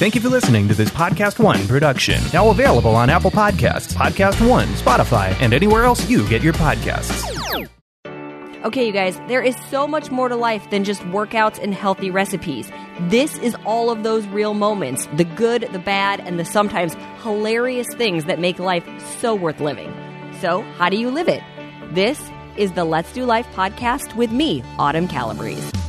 Thank you for listening to this Podcast One production. Now available on Apple Podcasts, Podcast One, Spotify, and anywhere else you get your podcasts. Okay, you guys, there is so much more to life than just workouts and healthy recipes. This is all of those real moments the good, the bad, and the sometimes hilarious things that make life so worth living. So, how do you live it? This is the Let's Do Life podcast with me, Autumn Calabrese.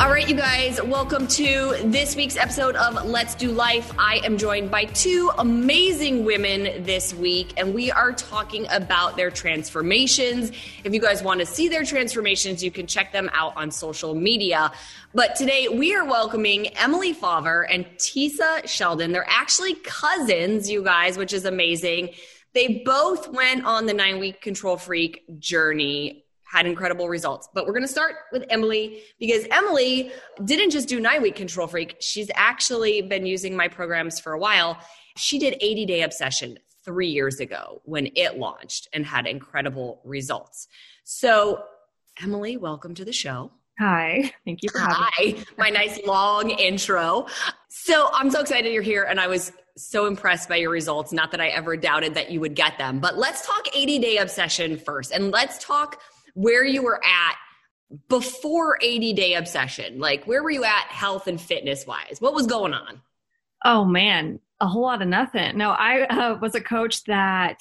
All right, you guys, welcome to this week's episode of Let's Do Life. I am joined by two amazing women this week, and we are talking about their transformations. If you guys want to see their transformations, you can check them out on social media. But today we are welcoming Emily Faver and Tisa Sheldon. They're actually cousins, you guys, which is amazing. They both went on the nine week control freak journey had incredible results. But we're going to start with Emily because Emily didn't just do nine week control freak. She's actually been using my programs for a while. She did 80 day obsession three years ago when it launched and had incredible results. So, Emily, welcome to the show. Hi, thank you for having Hi, me. my nice long intro. So, I'm so excited you're here, and I was so impressed by your results. Not that I ever doubted that you would get them, but let's talk 80 day obsession first, and let's talk where you were at before 80 day obsession. Like, where were you at health and fitness wise? What was going on? Oh, man, a whole lot of nothing. No, I uh, was a coach that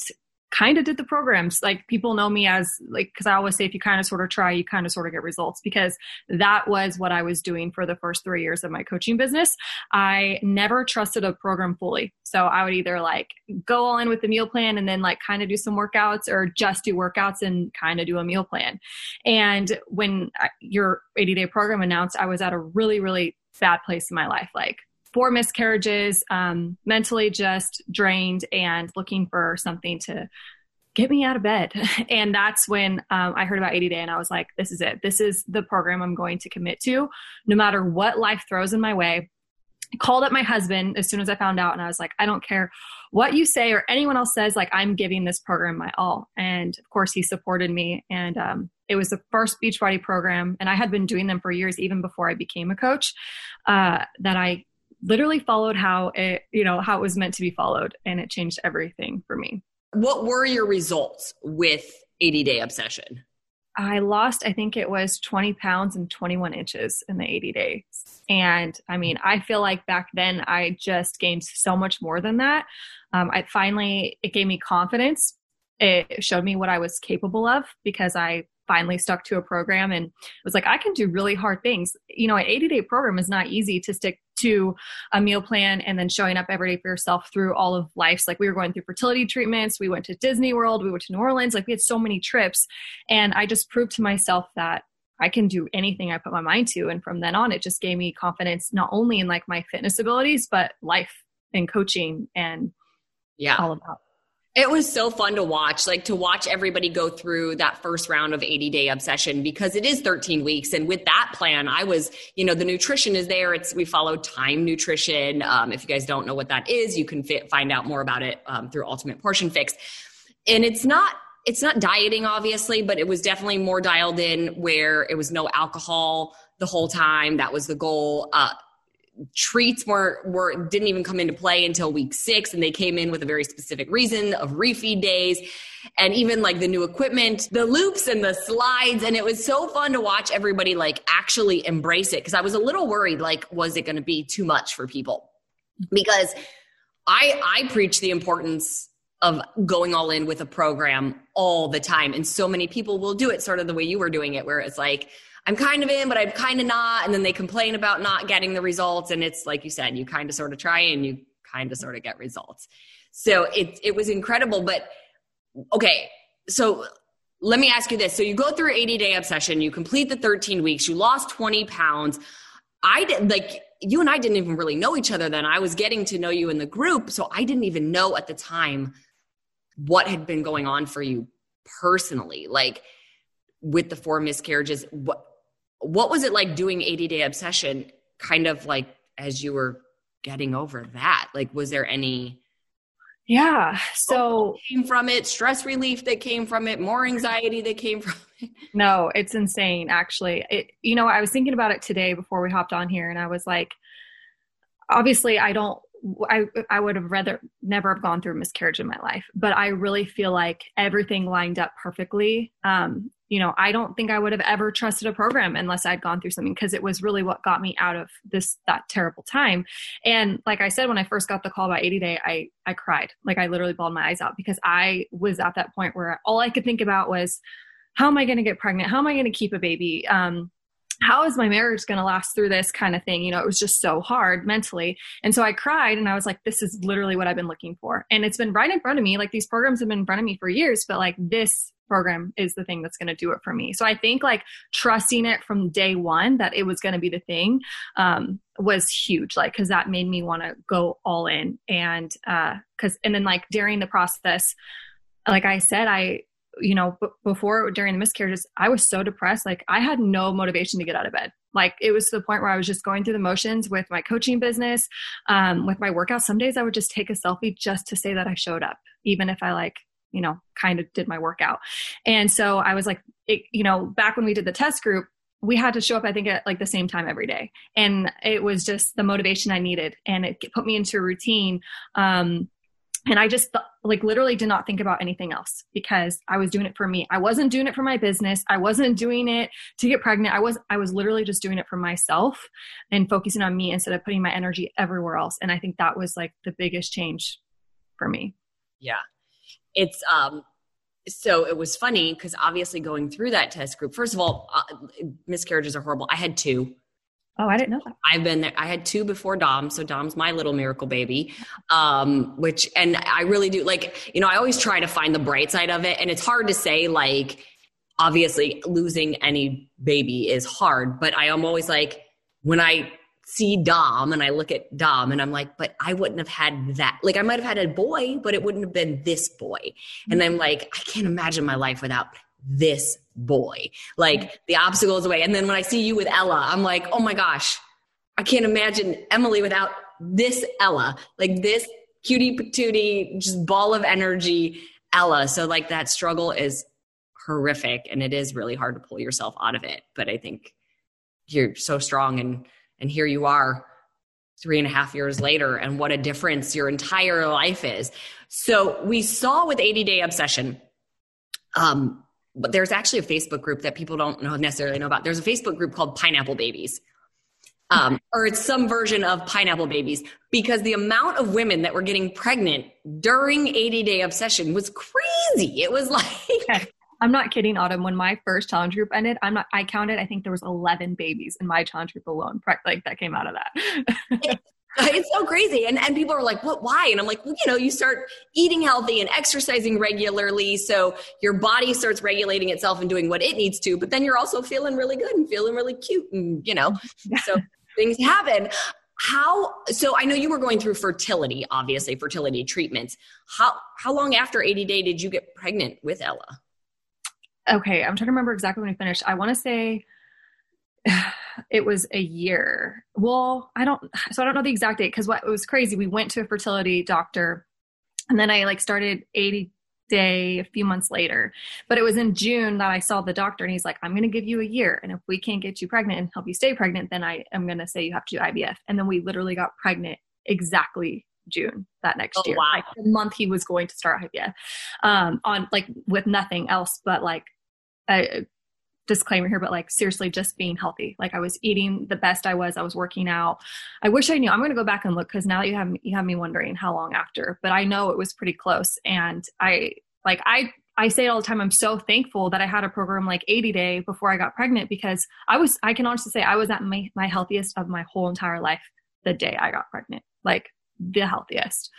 kind of did the programs. Like people know me as like because I always say if you kind of sort of try, you kind of sort of get results because that was what I was doing for the first three years of my coaching business. I never trusted a program fully. So I would either like go all in with the meal plan and then like kind of do some workouts or just do workouts and kind of do a meal plan. And when uh, your 80 day program announced, I was at a really, really bad place in my life. Like four miscarriages, um, mentally just drained and looking for something to get me out of bed. And that's when um, I heard about 80 Day and I was like, this is it. This is the program I'm going to commit to no matter what life throws in my way. I called up my husband as soon as I found out and I was like, I don't care what you say or anyone else says, like, I'm giving this program my all. And of course, he supported me. And um, it was the first Beachbody program. And I had been doing them for years, even before I became a coach, uh, that I literally followed how it, you know, how it was meant to be followed. And it changed everything for me. What were your results with 80 day obsession? I lost, I think it was 20 pounds and 21 inches in the 80 days. And I mean, I feel like back then I just gained so much more than that. Um, I finally, it gave me confidence. It showed me what I was capable of because I finally stuck to a program and was like, I can do really hard things. You know, an 80 day program is not easy to stick to a meal plan and then showing up every day for yourself through all of life's like we were going through fertility treatments we went to disney world we went to new orleans like we had so many trips. And i just proved to myself that i can do anything i put my mind to. And from then on it just gave me confidence not only in like my fitness abilities but life and coaching and yeah. all about it was so fun to watch, like to watch everybody go through that first round of 80 day obsession because it is 13 weeks. And with that plan, I was, you know, the nutrition is there. It's, we follow time nutrition. Um, if you guys don't know what that is, you can fit, find out more about it um, through Ultimate Portion Fix. And it's not, it's not dieting, obviously, but it was definitely more dialed in where it was no alcohol the whole time. That was the goal. Uh, treats weren't were didn't even come into play until week six and they came in with a very specific reason of refeed days and even like the new equipment the loops and the slides and it was so fun to watch everybody like actually embrace it because i was a little worried like was it going to be too much for people? Because i i preach the importance of going all in with a program all the time and so many people will do it sort of the way you were doing it where it's like I'm kind of in, but I'm kind of not. And then they complain about not getting the results. And it's like you said, you kind of sort of try and you kind of sort of get results. So it, it was incredible. But okay, so let me ask you this. So you go through 80 day obsession, you complete the 13 weeks, you lost 20 pounds. I did like you and I didn't even really know each other then. I was getting to know you in the group. So I didn't even know at the time what had been going on for you personally. Like, with the four miscarriages what what was it like doing 80 day obsession kind of like as you were getting over that like was there any Yeah. So came from it, stress relief that came from it, more anxiety that came from it. No, it's insane actually. It you know, I was thinking about it today before we hopped on here and I was like obviously I don't I I would have rather never have gone through a miscarriage in my life, but I really feel like everything lined up perfectly. Um, you know, I don't think I would have ever trusted a program unless I'd gone through something because it was really what got me out of this that terrible time. And like I said, when I first got the call about 80 day, I I cried. Like I literally bawled my eyes out because I was at that point where all I could think about was how am I going to get pregnant? How am I going to keep a baby? Um, how is my marriage going to last through this kind of thing? You know, it was just so hard mentally. And so I cried and I was like, this is literally what I've been looking for. And it's been right in front of me. Like these programs have been in front of me for years, but like this program is the thing that's going to do it for me. So I think like trusting it from day one that it was going to be the thing um, was huge. Like, cause that made me want to go all in. And, uh, cause, and then like during the process, like I said, I, you know, b- before during the miscarriages, I was so depressed. Like I had no motivation to get out of bed. Like it was to the point where I was just going through the motions with my coaching business, um, with my workouts. Some days I would just take a selfie just to say that I showed up, even if I like, you know, kind of did my workout. And so I was like, it, you know, back when we did the test group, we had to show up, I think, at like the same time every day. And it was just the motivation I needed. And it put me into a routine. Um, and I just like literally did not think about anything else because I was doing it for me. I wasn't doing it for my business. I wasn't doing it to get pregnant. I was I was literally just doing it for myself and focusing on me instead of putting my energy everywhere else. And I think that was like the biggest change for me. Yeah. It's um so it was funny because obviously going through that test group first of all uh, miscarriages are horrible i had two Oh, I didn't know that. I've been there. I had two before Dom. So Dom's my little miracle baby. Um, which, and I really do like, you know, I always try to find the bright side of it. And it's hard to say, like, obviously losing any baby is hard, but I am always like, when I see Dom and I look at Dom and I'm like, but I wouldn't have had that. Like, I might have had a boy, but it wouldn't have been this boy. And I'm like, I can't imagine my life without this boy. Like the obstacles away. And then when I see you with Ella, I'm like, oh my gosh, I can't imagine Emily without this Ella, like this cutie patootie, just ball of energy Ella. So like that struggle is horrific and it is really hard to pull yourself out of it. But I think you're so strong and and here you are three and a half years later and what a difference your entire life is. So we saw with 80 day obsession, um, but there's actually a Facebook group that people don't know necessarily know about. There's a Facebook group called Pineapple Babies. Um, or it's some version of pineapple babies because the amount of women that were getting pregnant during 80 day obsession was crazy. It was like, I'm not kidding, Autumn. When my first challenge group ended, I'm not. I counted. I think there was 11 babies in my challenge group alone. Like that came out of that. Uh, it's so crazy. And and people are like, what why? And I'm like, well, you know, you start eating healthy and exercising regularly. So your body starts regulating itself and doing what it needs to, but then you're also feeling really good and feeling really cute. And you know, so things happen. How so I know you were going through fertility, obviously, fertility treatments. How how long after 80 day did you get pregnant with Ella? Okay, I'm trying to remember exactly when we finished. I want to say it was a year. Well, I don't, so I don't know the exact date because what it was crazy. We went to a fertility doctor and then I like started 80 day a few months later. But it was in June that I saw the doctor and he's like, I'm going to give you a year. And if we can't get you pregnant and help you stay pregnant, then I am going to say you have to do IVF. And then we literally got pregnant exactly June that next oh, year. Wow. Like the month he was going to start IVF um, on like with nothing else but like a, disclaimer here, but like seriously, just being healthy. Like I was eating the best I was. I was working out. I wish I knew. I'm going to go back and look because now you have you have me wondering how long after. But I know it was pretty close, and I like I I say it all the time. I'm so thankful that I had a program like 80 Day before I got pregnant because I was I can honestly say I was at my my healthiest of my whole entire life the day I got pregnant. Like the healthiest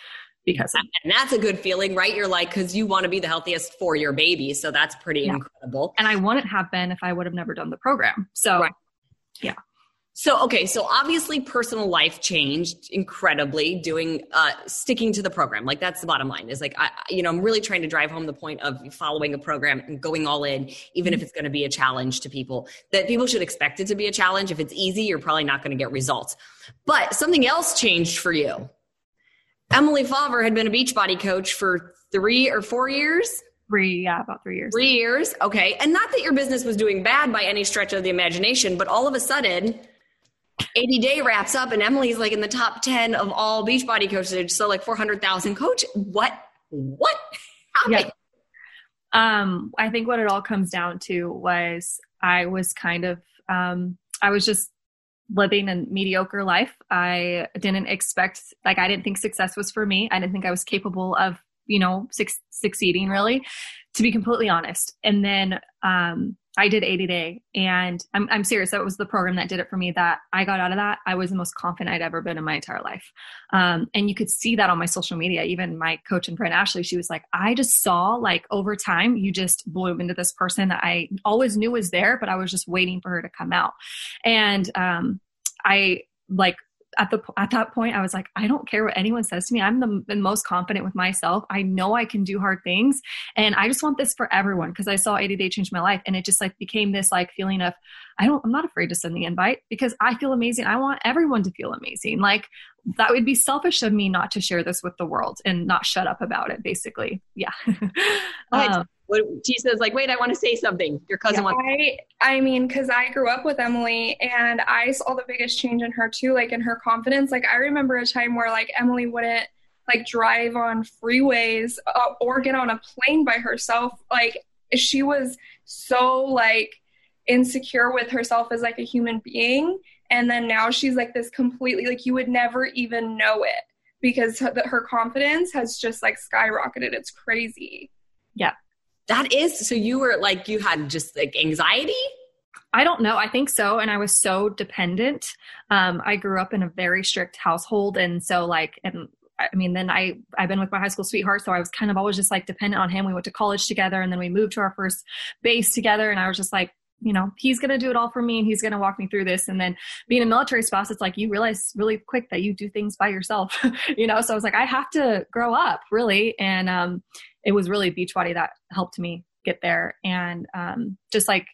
because and that's a good feeling right? You're like because you want to be the healthiest for your baby so that's pretty yeah. incredible. And i wouldn't have been if i would have never done the program so right. yeah. So okay so obviously personal life changed incredibly doing uh sticking to the program like that's the bottom line is like i you know i'm really trying to drive home the point of following a program and going all in even if it's going to be a challenge to people that people should expect it to be a challenge. If it's easy you're probably not going to get results. But something else changed for you Emily Favre had been a Beachbody coach for three or four years. Three, yeah, about three years. Three years, okay. And not that your business was doing bad by any stretch of the imagination, but all of a sudden, 80 day wraps up and Emily's like in the top 10 of all Beachbody coaches. So like 400,000 coach. What? What happened? Um, I think what it all comes down to was I was kind of, um, I was just living a mediocre life. I didn't expect, like, I didn't think success was for me. I didn't think I was capable of, you know, su- succeeding really, to be completely honest. And then, um, I did 80 day and I'm, I'm serious. That was the program that did it for me that I got out of that. I was the most confident I'd ever been in my entire life. Um, and you could see that on my social media. Even my coach and friend, Ashley, she was like, I just saw like over time, you just bloom into this person that I always knew was there, but I was just waiting for her to come out. And, um, I like at the at that point i was like i don't care what anyone says to me. I'm the, the, most confident with myself. I know i can do hard things. And i just want this for everyone because i saw 80 day change my life. And it just like became this like feeling of i don't i'm not afraid to send the invite because i feel amazing. I want everyone to feel amazing. Like that would be selfish of me not to share this with the world and not shut up about it basically. Yeah. Um, what she says like wait i want to say something. Your cousin yeah, wants I, I mean because i grew up with emily and i saw the biggest change in her too like in her confidence. Like i remember a time where like emily wouldn't like drive on freeways uh, or get on a plane by herself. Like she was so like insecure with herself as like a human being. And then now she's like this completely like you would never even know it because her, her confidence has just like skyrocketed. It's crazy. Yeah that is so you were like you had just like anxiety? I don't know. I think so. And I was so dependent. Um, I grew up in a very strict household. And so like, and I mean, then I, I've been with my high school sweetheart. So I was kind of always just like dependent on him. We went to college together and then we moved to our first base together. And I was just like, you know, he's to do it all for me and he's to walk me through this. And then being a military spouse, it's like you realize really quick that you do things by yourself, you know? So I was like, I have to grow up really. And, um, it was really Beachbody that helped me get there. And um, just like,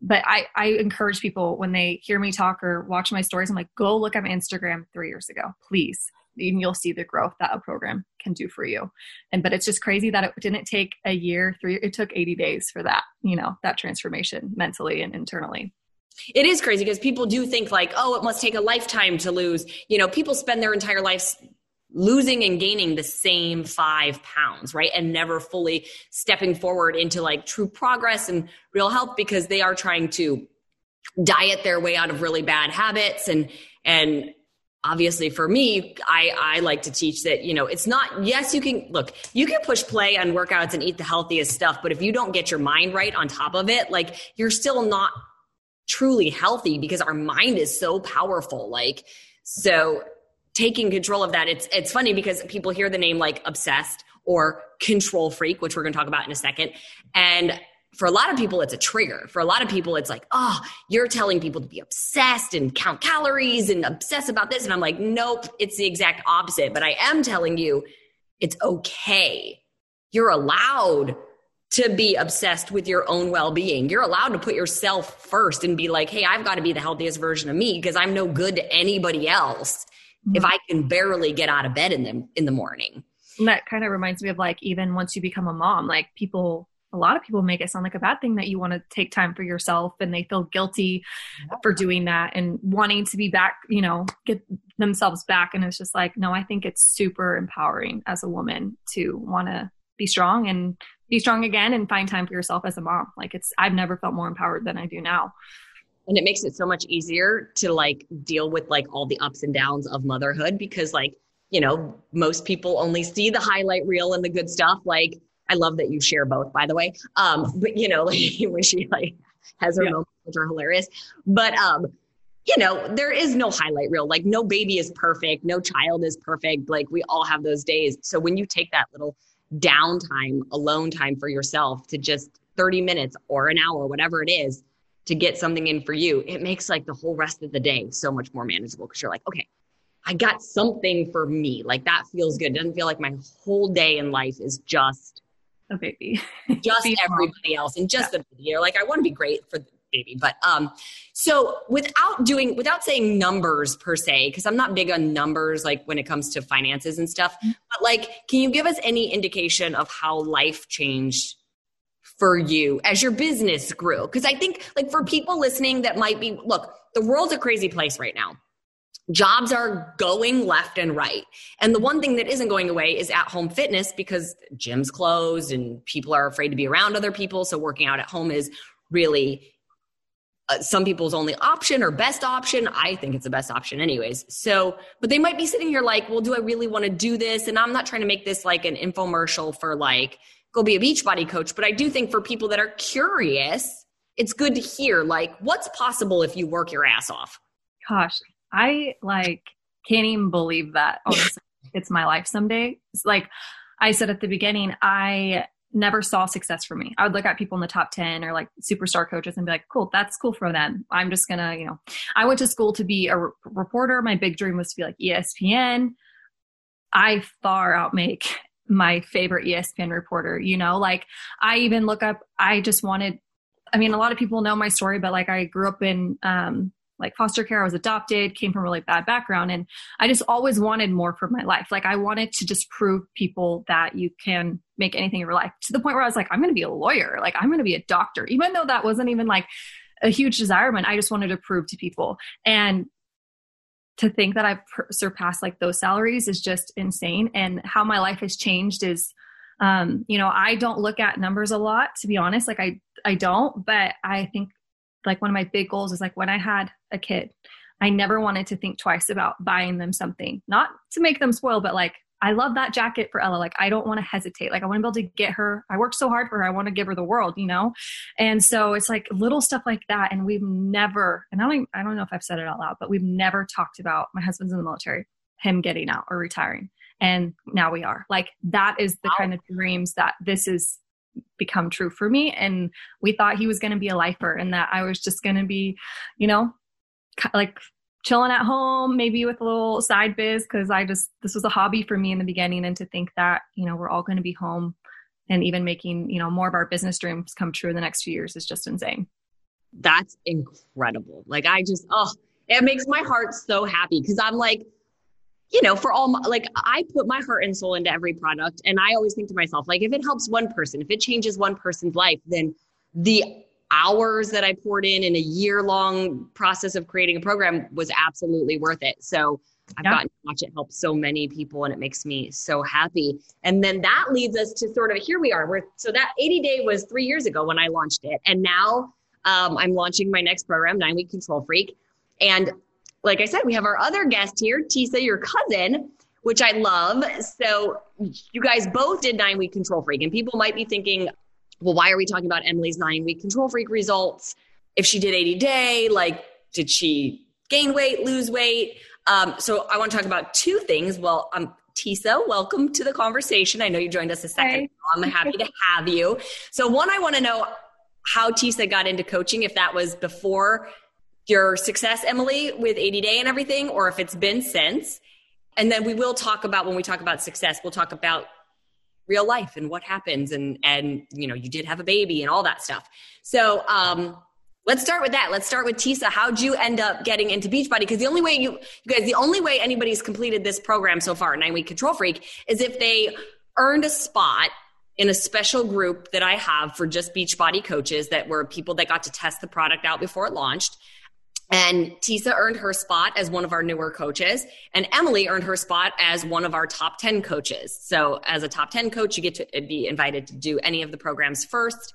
but I, I encourage people when they hear me talk or watch my stories, I'm like, go look at my Instagram three years ago, please. And you'll see the growth that a program can do for you. And but it's just crazy that it didn't take a year, three, it took 80 days for that, you know, that transformation mentally and internally. It is crazy because people do think like, oh, it must take a lifetime to lose. You know, people spend their entire lives losing and gaining the same five pounds, right? And never fully stepping forward into like true progress and real health because they are trying to diet their way out of really bad habits and, and obviously for me i i like to teach that you know it's not yes you can look you can push play on workouts and eat the healthiest stuff but if you don't get your mind right on top of it like you're still not truly healthy because our mind is so powerful like so taking control of that. It's it's funny because people hear the name like obsessed or control freak, which we're going to talk about in a second, and for a lot of people, it's a trigger. For a lot of people, it's like, oh, you're telling people to be obsessed and count calories and obsess about this. And I'm like, nope, it's the exact opposite. But I am telling you, it's okay. You're allowed to be obsessed with your own well being. You're allowed to put yourself first and be like, hey, I've got to be the healthiest version of me because I'm no good to anybody else mm-hmm. if I can barely get out of bed in the in the morning. And that kind of reminds me of like even once you become a mom, like people a lot of people make it sound like a bad thing that you want to take time for yourself and they feel guilty for doing that and wanting to be back, you know, get themselves back. And it's just like, no, I think it's super empowering as a woman to want to be strong and be strong again and find time for yourself as a mom. Like it's, I've never felt more empowered than I do now and it makes it so much easier to like deal with like all the ups and downs of motherhood because like you know most people only see the highlight reel and the good stuff. Like i love that you share both by the way. Um but you know like when she like has her yeah. moments which are hilarious. But um you know there is no highlight reel. Like no baby is perfect. No child is perfect. Like we all have those days. So when you take that little downtime alone time for yourself to just 30 minutes or an hour whatever it is to get something in for you, it makes like the whole rest of the day so much more manageable because you're like, okay, I got something for me. Like that feels good. It doesn't feel like my whole day in life is just a baby, just everybody else and just yeah. the video. Like I want to be great for the baby. But um, so without doing, without saying numbers per se, because I'm not big on numbers like when it comes to finances and stuff. Mm-hmm. But like, can you give us any indication of how life changed for you as your business grew? Because I think like for people listening that might be, look, the world's a crazy place right now. Jobs are going left and right. And the one thing that isn't going away is at home fitness because gyms closed and people are afraid to be around other people. So working out at home is really uh, some people's only option or best option. I think it's the best option, anyways. So, but they might be sitting here like, well, do I really want to do this? And I'm not trying to make this like an infomercial for like, go be a Beachbody coach. But I do think for people that are curious, it's good to hear like, what's possible if you work your ass off? Gosh, I like can't even believe that. Honestly, it's my life someday. It's like I said at the beginning, I never saw success for me. I would look at people in the top 10 or like superstar coaches and be like, cool, that's cool for them. I'm just going to, you know, I went to school to be a re- reporter. My big dream was to be like ESPN. I far outmake my favorite ESPN reporter, you know, like I even look up, I just wanted, I mean, a lot of people know my story, but like I grew up in, um, like foster care. I was adopted, came from a really bad background. And I just always wanted more for my life. Like I wanted to just prove people that you can make anything in your life to the point where I was like, I'm going to be a lawyer. Like I'm going to be a doctor, even though that wasn't even like a huge desire. desirement. I just wanted to prove to people. And to think that I've surpassed like those salaries is just insane. And how my life has changed is, um, you know, I don't look at numbers a lot, to be honest. Like I, I don't, but I think like one of my big goals is like when I had a kid, I never wanted to think twice about buying them something, not to make them spoil, but like, I love that jacket for Ella. Like, I don't want to hesitate. Like, I want to be able to get her. I worked so hard for her. I want to give her the world, you know? And so it's like little stuff like that. And we've never, and I don't, I don't know if I've said it out loud, but we've never talked about my husband's in the military, him getting out or retiring. And now we are. Like, that is the wow. kind of dreams that this is become true for me. And we thought he was going to be a lifer and that I was just going to be, you know, like chilling at home, maybe with a little side biz. Cause I just, this was a hobby for me in the beginning. And to think that, you know, we're all going to be home and even making, you know, more of our business dreams come true in the next few years is just insane. That's incredible. Like, I just, oh, it makes my heart so happy because I'm like, you know, for all my, like I put my heart and soul into every product. And I always think to myself, like, if it helps one person, if it changes one person's life, then the hours that I poured in in a year long process of creating a program was absolutely worth it. So I've gotten to watch it help so many people and it makes me so happy. And then that leads us to sort of here we are. We're, so that 80 day was three years ago when I launched it. And now um, I'm launching my next program, Nine Week Control Freak. And like I said, we have our other guest here, Tisa, your cousin, which I love. So you guys both did nine week control freak, and people might be thinking, well, why are we talking about Emily's nine week control freak results? If she did 80 day, like, did she gain weight, lose weight? Um, so I want to talk about two things. Well, um, Tisa, welcome to the conversation. I know you joined us a second. Hey. I'm happy to have you. So, one, I want to know how Tisa got into coaching, if that was before your success, Emily, with 80 Day and everything, or if it's been since. And then we will talk about when we talk about success, we'll talk about real life and what happens and and you know you did have a baby and all that stuff. So um let's start with that. Let's start with tisa. How'd you end up getting into beachbody? Because the only way you you guys the only way anybody's completed this program so far nine week control freak is if they earned a spot in a special group that i have for just beachbody coaches that were people that got to test the product out before it launched and Tisa earned her spot as one of our newer coaches, and Emily earned her spot as one of our top 10 coaches. So, as a top 10 coach, you get to uh, be invited to do any of the programs first.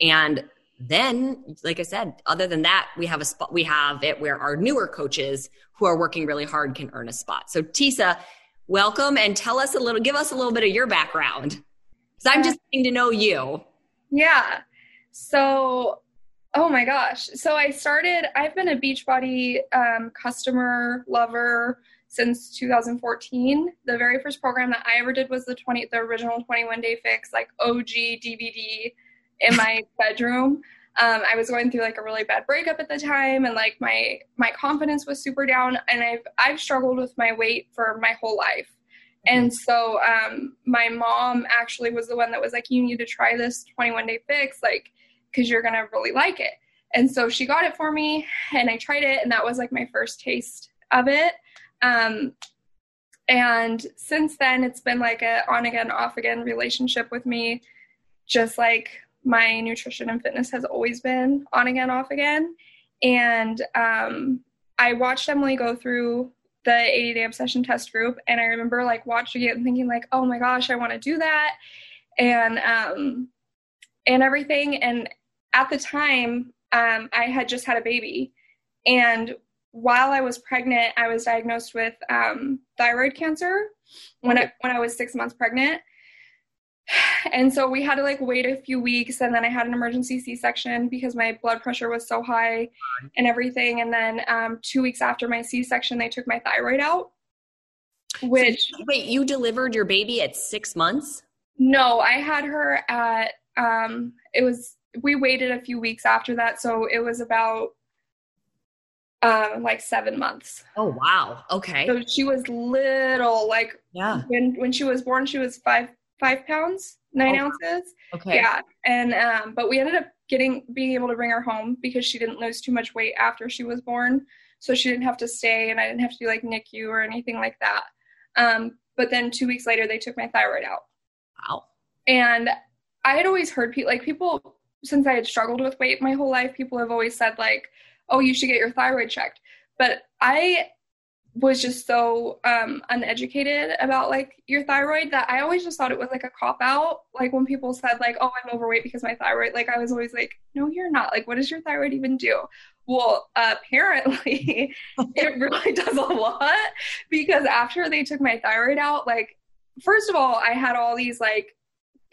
And then, like I said, other than that, we have a spot, we have it where our newer coaches who are working really hard can earn a spot. So, Tisa, welcome and tell us a little, give us a little bit of your background. Because I'm just getting to know you. Yeah. So, Oh my gosh. So I started, I've been a Beachbody um, customer lover since 2014. The very first program that I ever did was the 20, the original 21 day fix, like OG DVD in my bedroom. Um, I was going through like a really bad breakup at the time, and like my my confidence was super down, and I've I've struggled with my weight for my whole life. And so um, my mom actually was the one that was like, "You need to try this 21 day fix, like, because you're gonna really like it." And so she got it for me and I tried it and that was like my first taste of it. Um, and since then it's been like a on again, off again relationship with me, just like my nutrition and fitness has always been on again, off again. And um, I watched Emily go through the 80 day obsession test group and I remember like watching it and thinking like, oh my gosh, I want to do that. And um and everything. And at the time, um, I had just had a baby. And while I was pregnant, I was diagnosed with um, thyroid cancer when I when I was six months pregnant. And so we had to like wait a few weeks, and then I had an emergency C-section because my blood pressure was so high and everything. And then um, two weeks after my C-section, they took my thyroid out. Which so, wait, you delivered your baby at six months? No, I had her at um, it was we waited a few weeks after that, so it was about um, like seven months. Oh wow! Okay. So she was little, like yeah. When when she was born, she was five five pounds nine oh, ounces. Okay. Yeah, and um, but we ended up getting being able to bring her home because she didn't lose too much weight after she was born, so she didn't have to stay, and I didn't have to do like NICU or anything like that. Um, but then two weeks later, they took my thyroid out. Wow. And I had always heard people like people since I had struggled with weight my whole life. People have always said like, "Oh, you should get your thyroid checked," but I was just so um, uneducated about like your thyroid that I always just thought it was like a cop out. Like when people said like, "Oh, I'm overweight because my thyroid," like I was always like, "No, you're not. Like, what does your thyroid even do?" Well, apparently, it really does a lot because after they took my thyroid out, like first of all, I had all these like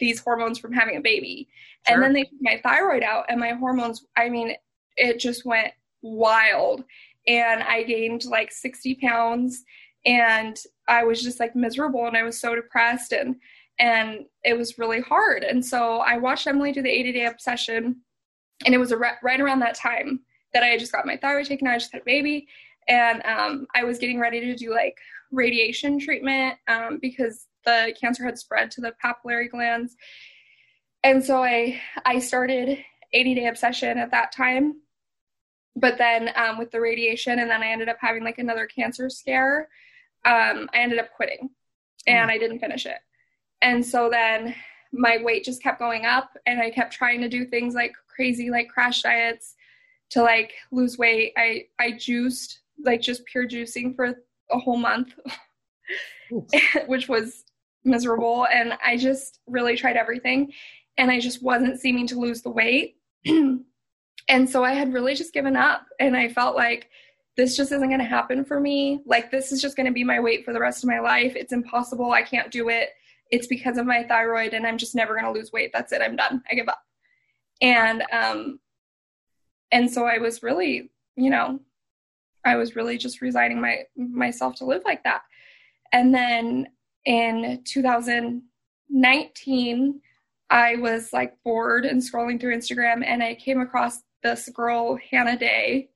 these hormones from having a baby. Sure. And then they took my thyroid out and my hormones, I mean, it just went wild. And I gained like 60 pounds and I was just like miserable and I was so depressed and and it was really hard. And so I watched Emily do the 80 day obsession and it was re- right around that time that I had just got my thyroid taken out. I just had a baby and um, I was getting ready to do like radiation treatment um, because the cancer had spread to the papillary glands. And so I I started 80 day obsession at that time. But then um, with the radiation, and then I ended up having like another cancer scare. Um, I ended up quitting, and mm. I didn't finish it. And so then my weight just kept going up, and I kept trying to do things like crazy, like crash diets, to like lose weight. I I juiced like just pure juicing for a whole month, which was miserable and I just really tried everything and I just wasn't seeming to lose the weight. and so I had really just given up and I felt like this just isn't going to happen for me. Like this is just going to be my weight for the rest of my life. It's impossible. I can't do it. It's because of my thyroid and I'm just never going to lose weight. That's it. I'm done. I give up. And um and so I was really, you know, I was really just resigning my myself to live like that. And then in 2019, I was like bored and scrolling through Instagram and I came across this girl, Hannah Day.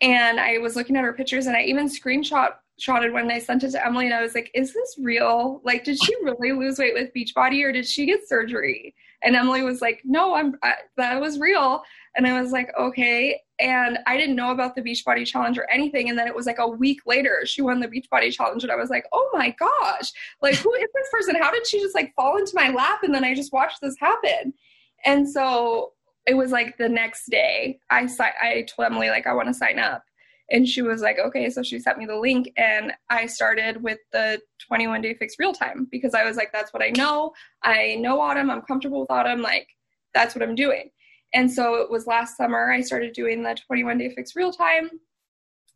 And I was looking at her pictures and I even screenshot shotted when I sent it to Emily and I was like, is this real? Like, did she really lose weight with Beachbody or did she get surgery? And Emily was like, no, I'm, I, that was real. And I was like, okay. And I didn't know about the Beachbody Challenge or anything. And then it was like a week later, she won the Beachbody Challenge. And I was like, oh my gosh, like, who is this person? How did she just like fall into my lap? And then I just watched this happen. And so it was like the next day, I, I told Emily, like, I want to sign up. And she was like, okay. So she sent me the link and I started with the 21 day fix real time because I was like, that's what I know. I know autumn. I'm comfortable with autumn. Like, that's what I'm doing. And so it was last summer I started doing the 21 day fix real time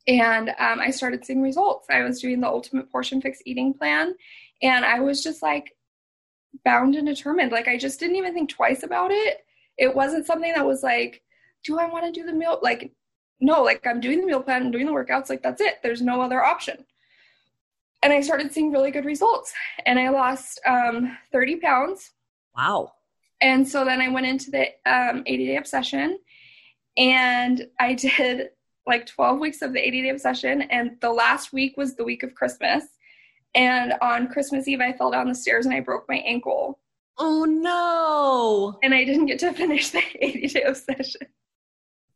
and um, I started seeing results. I was doing the ultimate portion fix eating plan and I was just like bound and determined. Like, I just didn't even think twice about it. It wasn't something that was like, do I want to do the meal? Like, no, like I'm doing the meal plan, I'm doing the workouts, like that's it. There's no other option. And I started seeing really good results. And I lost um, 30 pounds. Wow. And so then I went into the um, 80 day obsession and I did like 12 weeks of the 80 day obsession. And the last week was the week of Christmas. And on Christmas Eve, I fell down the stairs and I broke my ankle. Oh no. And I didn't get to finish the 80 day obsession.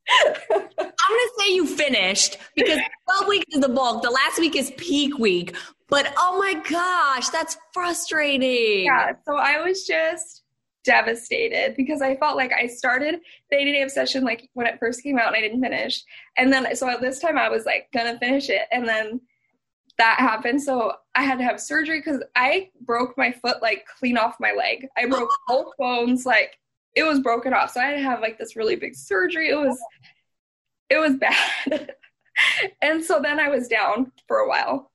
I'm gonna say you finished because 12 weeks is the bulk. The last week is peak week. But oh my gosh, that's frustrating. Yeah. So I was just devastated because I felt like I started the 80 day obsession like when it first came out and I didn't finish. And then so at this time I was like gonna finish it. And then that happened. So I had to have surgery because I broke my foot like clean off my leg. I broke both bones, like it was broken off. So I had to have like this really big surgery. It was it was bad. and so then I was down for a while.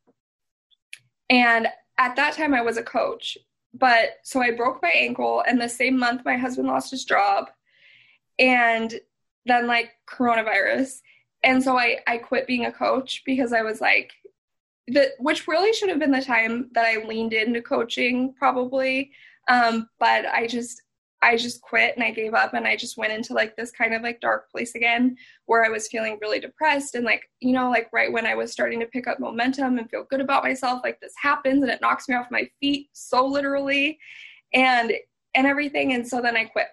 And at that time I was a coach. But so I broke my ankle and the same month my husband lost his job. And then like coronavirus. And so I I quit being a coach because I was like that which really should have been the time that I leaned into coaching probably. Um, but I just I just quit and I gave up and I just went into like this kind of like dark place again where I was feeling really depressed and like you know like right when I was starting to pick up momentum and feel good about myself like this happens and it knocks me off my feet so literally and and everything and so then I quit.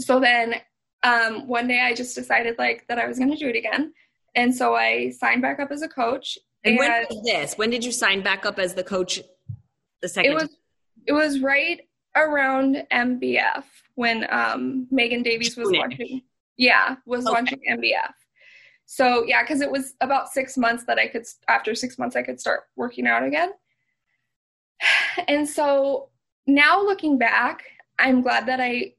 So then um, one day I just decided like that I was going to do it again and so I signed back up as a coach and, and when was this? When did you sign back up as the coach? The second. It was. It was right around MBF when um, Megan Davies was launching. Yeah, was okay. launching MBF. So yeah, because it was about six months that I could. After six months, I could start working out again. And so now looking back, I'm glad that I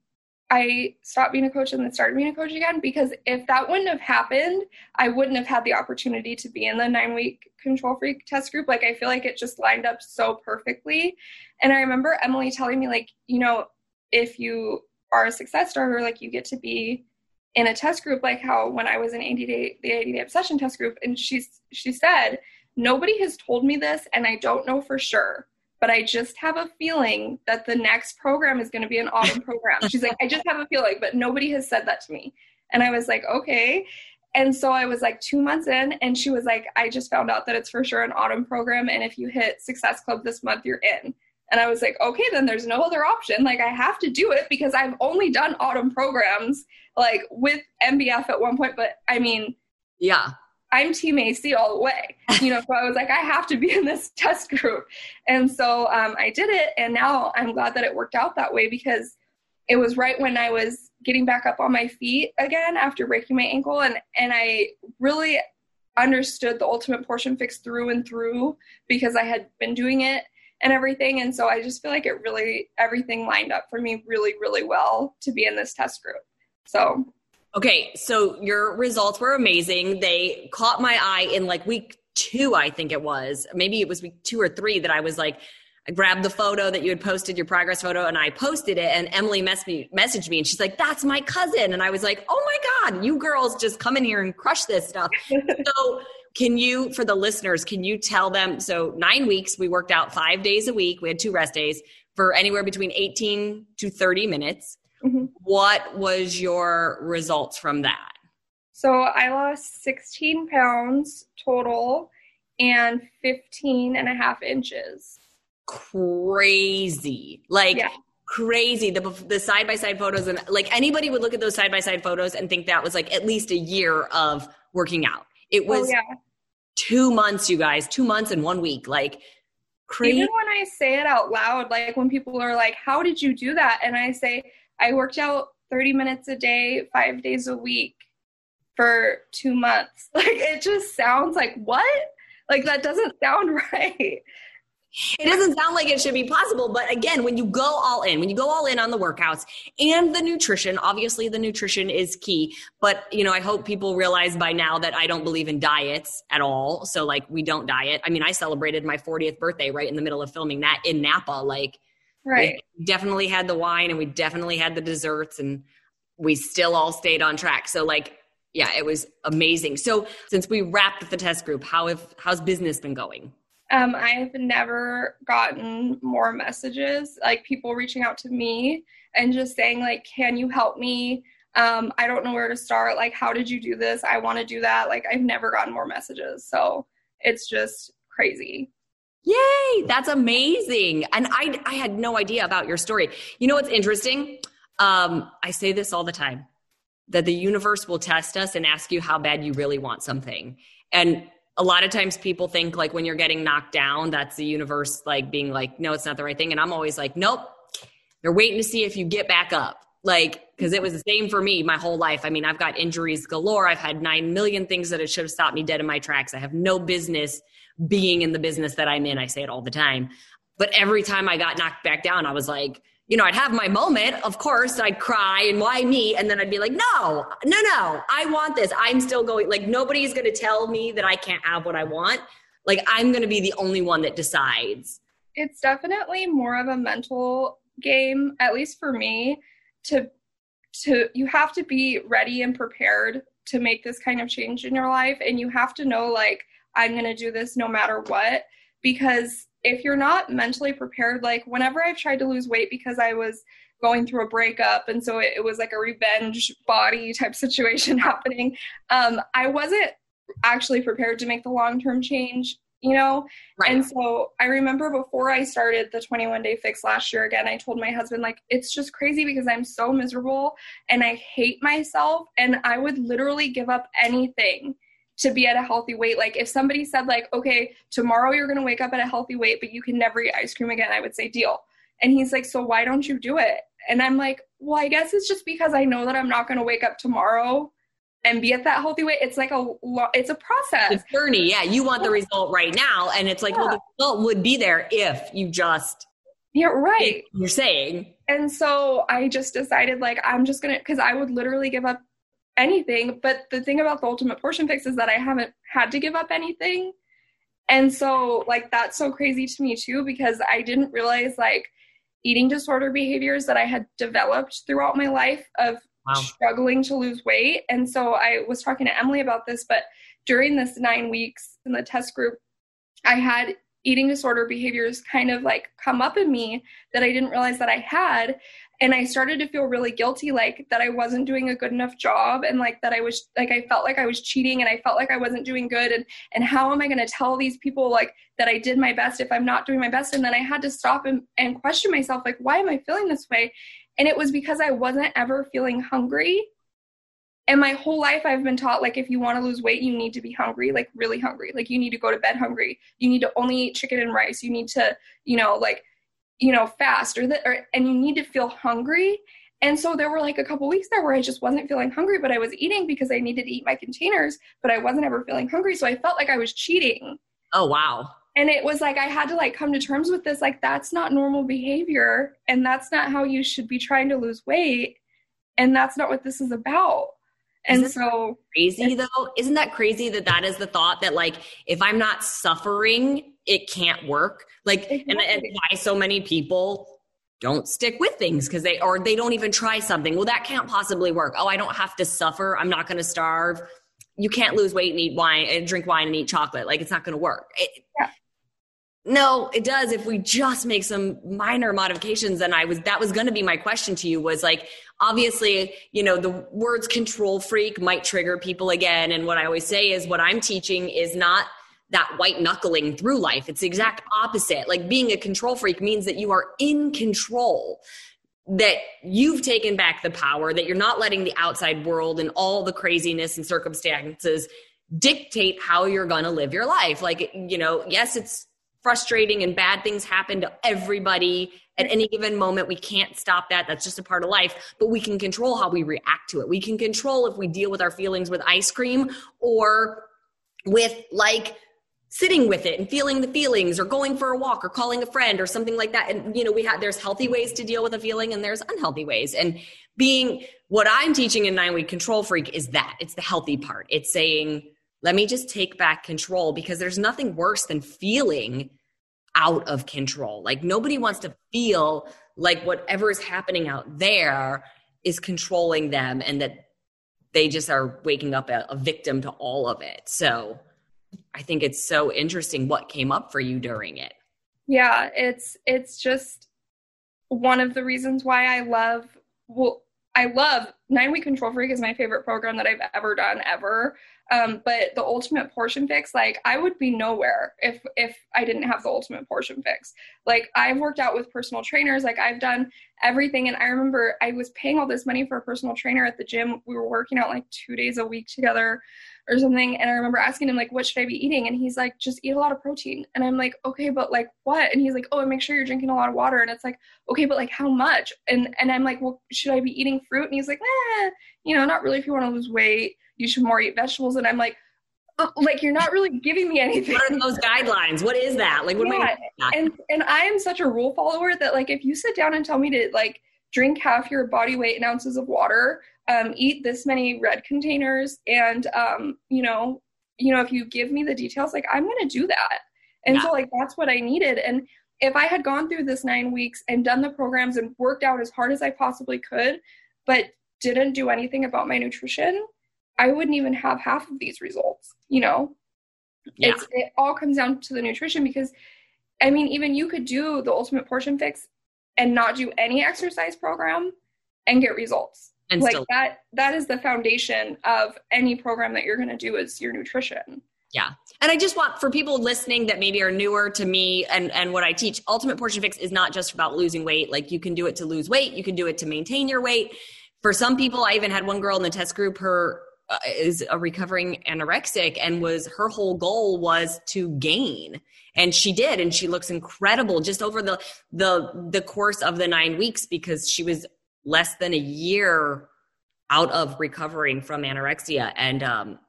I stopped being a coach and then started being a coach again because if that wouldn't have happened, I wouldn't have had the opportunity to be in the nine week control freak test group. Like, I feel like it just lined up so perfectly. And I remember Emily telling me, like, you know, if you are a success starter, like, you get to be in a test group, like how when I was in 80 day, the 80 day obsession test group. And she's, she said, nobody has told me this, and I don't know for sure but I just have a feeling that the next program is going to be an autumn program. She's like, I just have a feeling, but nobody has said that to me. And I was like, okay. And so I was like two months in, and she was like, I just found out that it's for sure an autumn program. And if you hit Success Club this month, you're in. And I was like, okay, then there's no other option. Like, I have to do it because I've only done autumn programs like with MBF at one point. But I mean, yeah, I'm Team AC all the way. You know, so I was like, I have to be in this test group. And so um, I did it. And now I'm glad that it worked out that way because it was right when I was getting back up on my feet again after breaking my ankle. And, and I really understood the ultimate portion fix through and through because I had been doing it and everything. And so I just feel like it really, everything lined up for me really, really well to be in this test group. So Okay, so your results were amazing. They caught my eye in like week two, I think it was. Maybe it was week two or three that I was like, I grabbed the photo that you had posted, your progress photo, and I posted it. And Emily mess me, messaged me and she's like, That's my cousin. And I was like, Oh my God, you girls just come in here and crush this stuff. so, can you, for the listeners, can you tell them? So, nine weeks, we worked out five days a week. We had two rest days for anywhere between 18 to 30 minutes. Mm-hmm. What was your results from that? So I lost 16 pounds total and 15 and a half inches. Crazy. Like, yeah. crazy the the side by side photos and like anybody would look at those side by side photos and think that was like at least a year of working out it oh, was oh, yeah. two months you guys two months and one week like crazy even when i say it out loud like when people are like how did you do that and i say I worked out 30 minutes a day, five days a week for two months. Like, it just sounds like, what? Like, that doesn't sound right. It doesn't sound like it should be possible. But again, when you go all in, when you go all in on the workouts and the nutrition, obviously the nutrition is key. But, you know, I hope people realize by now that I don't believe in diets at all. So, like, we don't diet. I mean, I celebrated my 40th birthday right in the middle of filming that in Napa. Like, Right. We definitely had the wine and we definitely had the desserts and we still all stayed on track. So like, yeah, it was amazing. So since we wrapped the test group, how have how's business been going? Um, I've never gotten more messages, like people reaching out to me and just saying, like, can you help me? Um, I don't know where to start. Like, how did you do this? I want to do that. Like, I've never gotten more messages. So it's just crazy. Yay, that's amazing. And I I had no idea about your story. You know what's interesting? Um, I say this all the time. that the universe will test us and ask you how bad you really want something. And a lot of times people think like when you're getting knocked down, that's the universe like being like, no, it's not the right thing. And I'm always like, nope, they're waiting to see if you get back up. Like, because it was the same for me my whole life. I mean, I've got injuries galore. I've had nine million things that it should have stopped me dead in my tracks. I have no business being in the business that I'm in. I say it all the time. But every time I got knocked back down, I was like, you know, I'd have my moment, of course, I'd cry and why me? And then I'd be like, no, no, no, I want this. I'm still going, like, nobody's going to tell me that I can't have what I want. Like, I'm going to be the only one that decides. It's definitely more of a mental game, at least for me, to, to, you have to be ready and prepared to make this kind of change in your life. And you have to know, like, I'm going to do this no matter what. Because if you're not mentally prepared, like whenever I've tried to lose weight because I was going through a breakup and so it, it was like a revenge body type situation happening, um, I wasn't actually prepared to make the long term change you know right. and so i remember before i started the 21 day fix last year again i told my husband like it's just crazy because i'm so miserable and i hate myself and i would literally give up anything to be at a healthy weight. Like if somebody said like, okay, tomorrow you're going to wake up at a healthy weight, but you can never eat ice cream again, I would say deal. And he's like, so why don't you do it? And I'm like, well, I guess it's just because I know that I'm not going to wake up tomorrow and be at that healthy weight. It's like a it's a process. It's journey. Yeah, you want the result right now, and it's like, yeah. well, the result would be there if you just. Yeah, right. You're saying. And so I just decided like I'm just gonna because I would literally give up anything. But the thing about the ultimate portion fix is that I haven't had to give up anything. And so, like, that's so crazy to me too, because I didn't realize, like, eating disorder behaviors that I had developed throughout my life of wow. struggling to lose weight. And so, I was talking to Emily about this, but during this nine weeks in the test group, I had eating disorder behaviors kind of like come up in me that I didn't realize that I had and i started to feel really guilty like that i wasn't doing a good enough job and like that i was like i felt like i was cheating and i felt like i wasn't doing good and and how am i going to tell these people like that i did my best if i'm not doing my best and then i had to stop and, and question myself like why am i feeling this way and it was because i wasn't ever feeling hungry and my whole life i've been taught like if you want to lose weight you need to be hungry like really hungry like you need to go to bed hungry you need to only eat chicken and rice you need to you know like you know, fast or that, or, and you need to feel hungry. And so there were like a couple weeks there where I just wasn't feeling hungry, but I was eating because I needed to eat my containers, but I wasn't ever feeling hungry. So I felt like I was cheating. Oh, wow. And it was like I had to like come to terms with this like that's not normal behavior and that's not how you should be trying to lose weight and that's not what this is about. And so crazy though, isn't that crazy that that is the thought that like if I'm not suffering it can't work. Like, exactly. and, and why so many people don't stick with things because they or they don't even try something. Well, that can't possibly work. Oh, I don't have to suffer. I'm not going to starve. You can't lose weight and eat wine and drink wine and eat chocolate. Like it's not going to work. It, yeah. No, it does if we just make some minor modifications. And I was that was going to be my question to you was like obviously, you know, the words control freak might trigger people again and what I always say is what I'm teaching is not that white knuckling through life. It's the exact opposite. Like being a control freak means that you are in control, that you've taken back the power, that you're not letting the outside world and all the craziness and circumstances dictate how you're going to live your life. Like, you know, yes, it's frustrating and bad things happen to everybody at any given moment. We can't stop that. That's just a part of life, but we can control how we react to it. We can control if we deal with our feelings with ice cream or with like sitting with it and feeling the feelings or going for a walk or calling a friend or something like that and you know we have there's healthy ways to deal with a feeling and there's unhealthy ways and being what i'm teaching in nine week control freak is that it's the healthy part it's saying let me just take back control because there's nothing worse than feeling out of control like nobody wants to feel like whatever is happening out there is controlling them and that they just are waking up a, a victim to all of it so I think it's so interesting what came up for you during it. Yeah, it's it's just one of the reasons why I love well I love Nine Week Control Freak is my favorite program that I've ever done ever. Um, but the ultimate portion fix, like I would be nowhere if if I didn't have the ultimate portion fix. Like I've worked out with personal trainers, like I've done everything. And I remember I was paying all this money for a personal trainer at the gym. We were working out like two days a week together or something. And I remember asking him like, what should I be eating? And he's like, just eat a lot of protein. And I'm like, okay, but like what? And he's like, oh, and make sure you're drinking a lot of water. And it's like, okay, but like how much? And and I'm like, well, should I be eating fruit? And he's like, eh, you know, not really. If you want to lose weight, you should more eat vegetables. And I'm like, oh, like you're not really giving me anything. What are those guidelines? What is that? Like, what yeah. am I? And and I am such a rule follower that like if you sit down and tell me to like drink half your body weight in ounces of water um, eat this many red containers and um, you know you know if you give me the details like i'm going to do that and yeah. so like that's what i needed and if i had gone through this nine weeks and done the programs and worked out as hard as i possibly could but didn't do anything about my nutrition i wouldn't even have half of these results you know? Yeah. It's, it all comes down to the nutrition because i mean even you could do the ultimate portion fix and not do any exercise program and get results. And like still- that that is the foundation of any program that you're going to do is your nutrition. Yeah. And i just want for people listening that maybe are newer to me and and what i teach ultimate portion fix is not just about losing weight. Like you can do it to lose weight. You can do it to maintain your weight. For some people i even had one girl in the test group her is a recovering anorexic and was her whole goal was to gain. And she did and she looks incredible just over the the the course of the 9 weeks because she was less than a year out of recovering from anorexia. And um,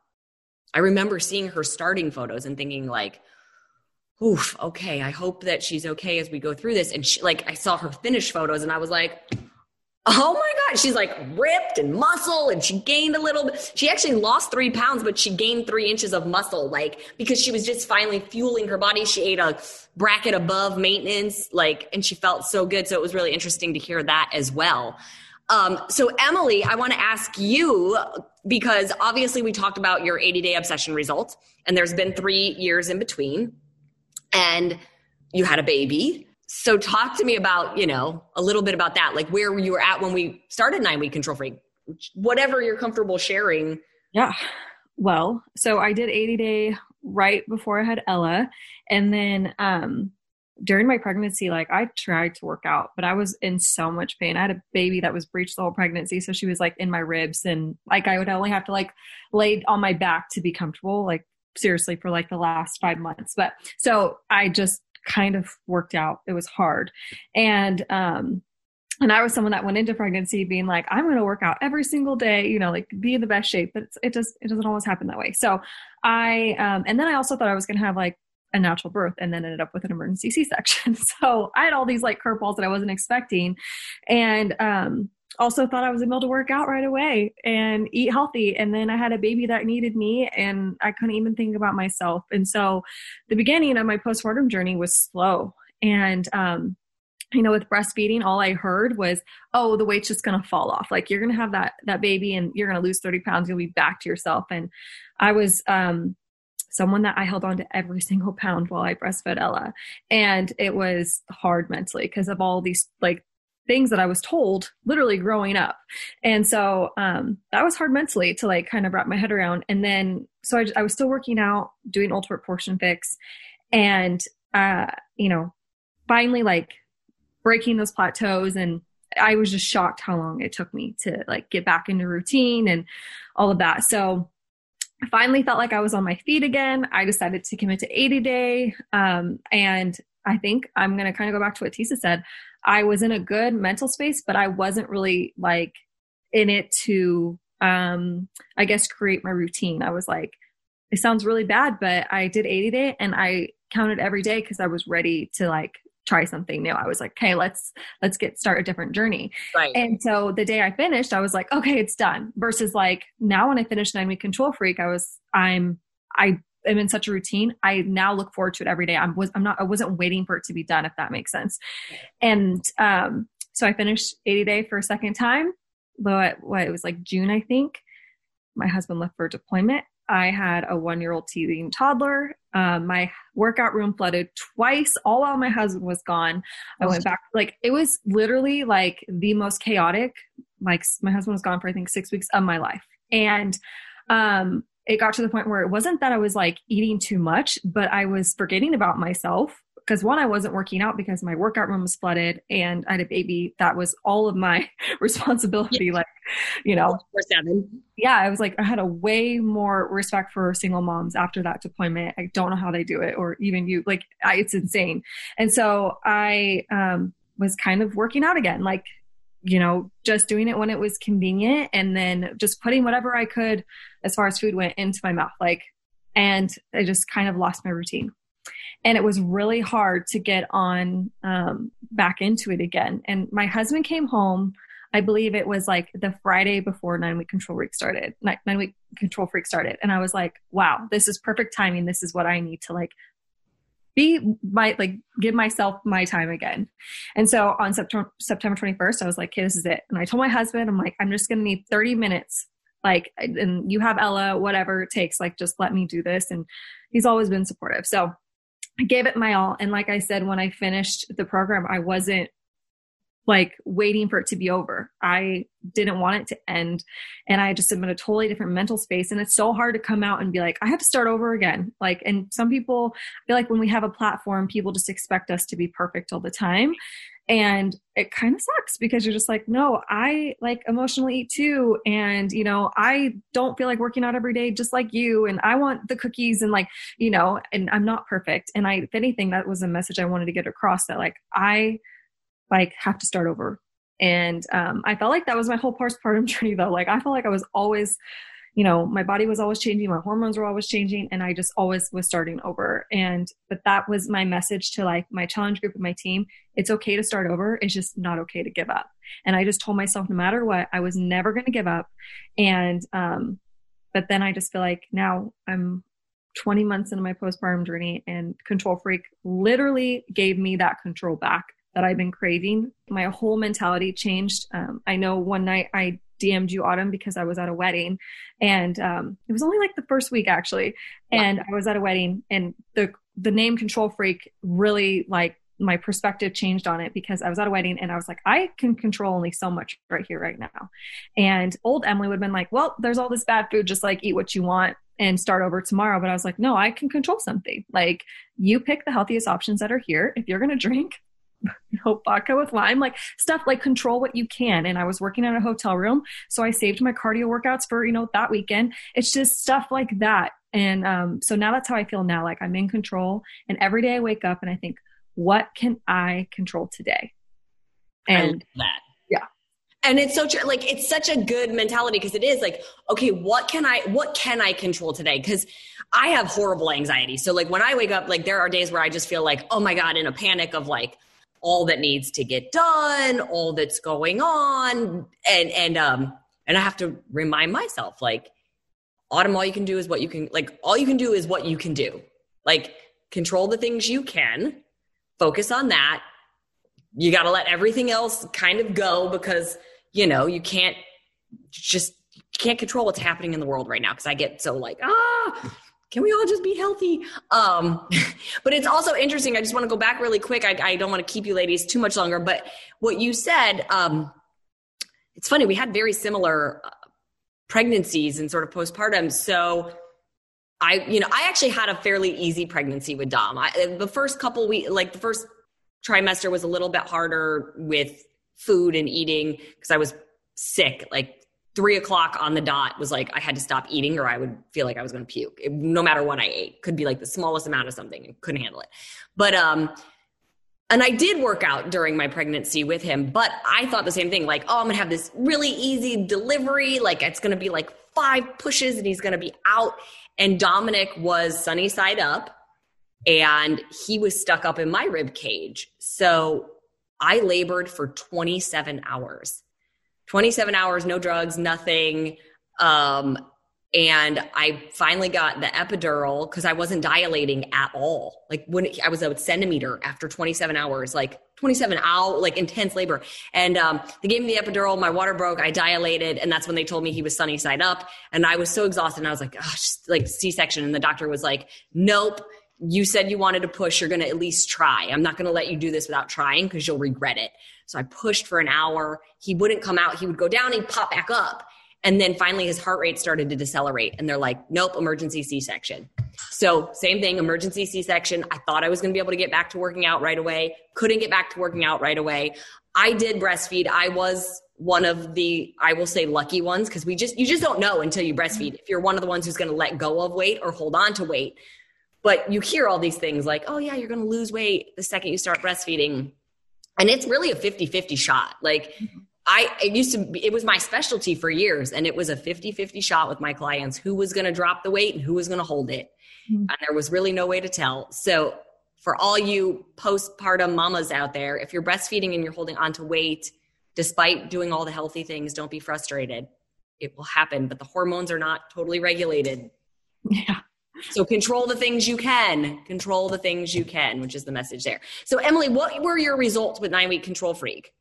i remember seeing her starting photos and thinking like oof okay i hope that she's okay as we go through this. And she like i saw her finish photos and i was like oh my god. She's like ripped and muscle and she gained a little bit. She actually lost three pounds but she gained three inches of muscle like because she was just finally fueling her body. She ate a bracket above maintenance like and she felt so good. So it was really interesting to hear that as well. Um, so emily i want to ask you because obviously we talked about your 80 day obsession results and there's been three years in between and you had a baby so talk to me about you know a little bit about that. Like where you were at when we started nine week control freak? Whatever you're comfortable sharing. Yeah. Well so i did 80 day right before i had ella. And then um during my pregnancy like i tried to work out but i was in so much pain. I had a baby that was breached the whole pregnancy. So she was like in my ribs and like i would only have to like lay on my back to be comfortable like seriously for like the last five months. But so i just kind of worked out. It was hard. And, um, and I was someone that went into pregnancy being like, I'm going to work out every single day, you know, like be in the best shape, but it just, it doesn't always happen that way. So I, um, and then I also thought I was going to have like a natural birth and then ended up with an emergency C-section. So I had all these like curveballs that I wasn't expecting. And, um, also thought I was able to work out right away and eat healthy. And then I had a baby that needed me and I couldn't even think about myself. And so the beginning of my postpartum journey was slow. And, um, you know, with breastfeeding, all I heard was, "Oh, the weight's just going to fall off. Like you're going to have that that baby, and you're going to lose 30 pounds. You'll be back to yourself." And I was um, someone that I held on to every single pound while I breastfed Ella, and it was hard mentally because of all these like things that I was told literally growing up. And so um, that was hard mentally to like kind of wrap my head around. And then, so I, I was still working out, doing ultimate portion fix, and, uh, you know, finally like breaking those plateaus. And I was just shocked how long it took me to like get back into routine and all of that. So, I finally felt like I was on my feet again. I decided to commit to 80 day. Um, and I think I'm going to kind of go back to what Tisa said. I was in a good mental space, but I wasn't really like in it to, um, I guess, create my routine. I was like, it sounds really bad, but I did 80 day and I counted every day because I was ready to like try something new. I was like, okay, let's let's get start a different journey. Right. And so the day I finished, I was like, okay, it's done. Versus like now when I finished nine week control freak, I was I'm I am in such a routine. I now look forward to it every day. I was I'm not I wasn't waiting for it to be done, if that makes sense. And um, so I finished 80 day for a second time. Though it, what it was like June, I think. My husband left for deployment. I had a one year old teething toddler. Um, my workout room flooded twice, all while my husband was gone. I went back, like, it was literally like the most chaotic. Like, my husband was gone for, I think, six weeks of my life. And um, it got to the point where it wasn't that I was like eating too much, but I was forgetting about myself because one, I wasn't working out because my workout room was flooded and I had a baby. That was all of my responsibility. Yeah. Like, you know, seven. Yeah, I was like, I had a way more respect for single moms after that deployment. I don't know how they do it, or even you. Like, I, it's insane. And so I um, was kind of working out again, like, you know, just doing it when it was convenient, and then just putting whatever I could, as far as food went, into my mouth. Like, and I just kind of lost my routine and it was really hard to get on um, back into it again. And my husband came home. I believe it was like the Friday before nine week control freak started. Nine, nine week control freak started, and I was like, "Wow, this is perfect timing. This is what I need to like be my like give myself my time again." And so on September September twenty first, I was like, "Okay, this is it." And I told my husband, "I'm like, I'm just to need thirty minutes." Like, and you have Ella, whatever it takes, like, just let me do this. And he's always been supportive. So I gave it my all. And like I said, when I finished the program, I wasn't like waiting for it to be over. I didn't want it to end. And I just am in a totally different mental space. And it's so hard to come out and be like, I have to start over again. Like, and some people feel like when we have a platform, people just expect us to be perfect all the time and it kind of sucks because you're just like no i like emotionally eat too and you know i don't feel like working out every day just like you and i want the cookies and like you know and i'm not perfect and i if anything that was a message i wanted to get across that like i like have to start over and um, i felt like that was my whole postpartum journey though like i felt like i was always you know, my body was always changing, my hormones were always changing, and I just always was starting over. And, but that was my message to like my challenge group and my team. It's okay to start over. It's just not okay to give up. And I just told myself no matter what, I was never going to give up. And, um, but then I just feel like now I'm 20 months into my postpartum journey and Control Freak literally gave me that control back that I've been craving. My whole mentality changed. Um, I know one night I DM'd you autumn because I was at a wedding and um, it was only like the first week actually. And I was at a wedding and the the name control freak really like my perspective changed on it because I was at a wedding and I was like, I can control only so much right here, right now. And old Emily would have been like, Well, there's all this bad food, just like eat what you want and start over tomorrow. But I was like, No, I can control something. Like, you pick the healthiest options that are here. If you're going to drink, you know, vodka with lime, like stuff like control what you can. And I was working in a hotel room, so I saved my cardio workouts for, you know, that weekend. It's just stuff like that. And um, so now that's how I feel now. Like I'm in control. And every day I wake up and I think, what can I control today? And that. Yeah. And it's so true. Like it's such a good mentality because it is like, okay, what can I what can I control today? Because I have horrible anxiety. So like when I wake up, like there are days where I just feel like, oh my God, in a panic of like, all that needs to get done, all that's going on, and and um and I have to remind myself like autumn all you can do is what you can like all you can do is what you can do. Like control the things you can, focus on that. You got to let everything else kind of go because you know, you can't just can't control what's happening in the world right now because I get so like ah can we all just be healthy? Um, but it's also interesting. I just want to go back really quick. I, I, don't want to keep you ladies too much longer, but what you said, um, it's funny. We had very similar uh, pregnancies and sort of postpartum. So I, you know, I actually had a fairly easy pregnancy with Dom. I, the first couple weeks, like the first trimester was a little bit harder with food and eating because I was sick, like three o'clock on the dot was like I had to stop eating or I would feel like I was going to puke. It, no matter what I ate, could be like the smallest amount of something and couldn't handle it. But um, and I did work out during my pregnancy with him, but I thought the same thing. Like, oh, I'm gonna have this really easy delivery. Like it's gonna be like five pushes and he's gonna be out. And Dominic was sunny side up, and he was stuck up in my rib cage. So I labored for 27 hours 27 hours, no drugs, nothing. Um, and I finally got the epidural because I wasn't dilating at all. Like when I was a centimeter after 27 hours, like 27 hour, like intense labor. And um, they gave me the epidural. My water broke. I dilated, and that's when they told me he was sunny side up. And I was so exhausted. And I was like, oh, like C section. And the doctor was like, nope. You said you wanted to push. You're going to at least try. I'm not going to let you do this without trying because you'll regret it. So I pushed for an hour. He wouldn't come out. He would go down and pop back up. And then finally, his heart rate started to decelerate, and they're like, nope, emergency C section. So, same thing, emergency C section. I thought I was going to be able to get back to working out right away, couldn't get back to working out right away. I did breastfeed. I was one of the, I will say, lucky ones because we just, you just don't know until you breastfeed if you're one of the ones who's going to let go of weight or hold on to weight. But you hear all these things like, oh, yeah, you're going to lose weight the second you start breastfeeding. And it's really a 50 50 shot. Like, I it used to be, it was my specialty for years and it was a 50-50 shot with my clients who was going to drop the weight and who was going to hold it. Mm-hmm. And there was really no way to tell. So for all you postpartum mamas out there, if you're breastfeeding and you're holding on to weight despite doing all the healthy things, don't be frustrated. It will happen, but the hormones are not totally regulated. Yeah. So control the things you can, control the things you can, which is the message there. So Emily, what were your results with 9 week control freak?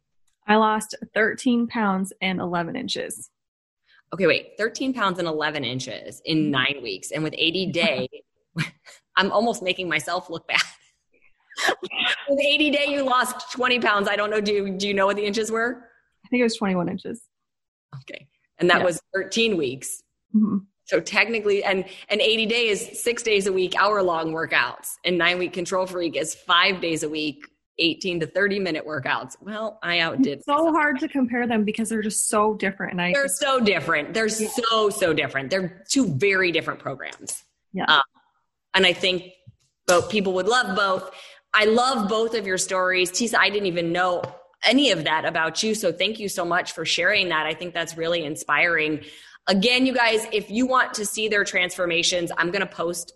I lost 13 pounds and 11 inches. Okay, wait, 13 pounds and 11 inches in nine weeks. And with 80 day, I'm almost making myself look bad. with 80 day, you lost 20 pounds. I don't know. Do you, do you know what the inches were? I think it was 21 inches. Okay. And that yeah. was 13 weeks. Mm-hmm. So technically, and and 80 days, six days a week, hour long workouts, and nine week control freak is five days a week, 18 to 30 minute workouts. Well, I outdid. It's so myself. hard to compare them because they're just so different. And I they're so different. They're yeah. so so different. They're two very different programs. Yeah. Um, and I think both people would love both. I love both of your stories. Tisa, I didn't even know any of that about you. So thank you so much for sharing that. I think that's really inspiring. Again, you guys, if you want to see their transformations, I'm going to post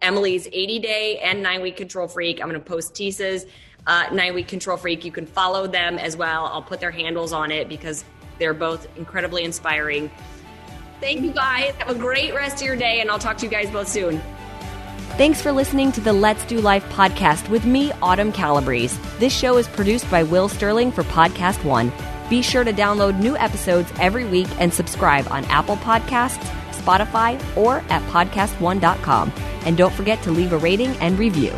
Emily's 80 day and nine week control freak. I'm going to post Tisa's uh, Nine Week Control Freak. You can follow them as well. I'll put their handles on it because they're both incredibly inspiring. Thank you guys. Have a great rest of your day, and I'll talk to you guys both soon. Thanks for listening to the Let's Do Life podcast with me, Autumn Calabrese. This show is produced by Will Sterling for Podcast One. Be sure to download new episodes every week and subscribe on Apple Podcasts, Spotify, or at podcastone.com. And don't forget to leave a rating and review.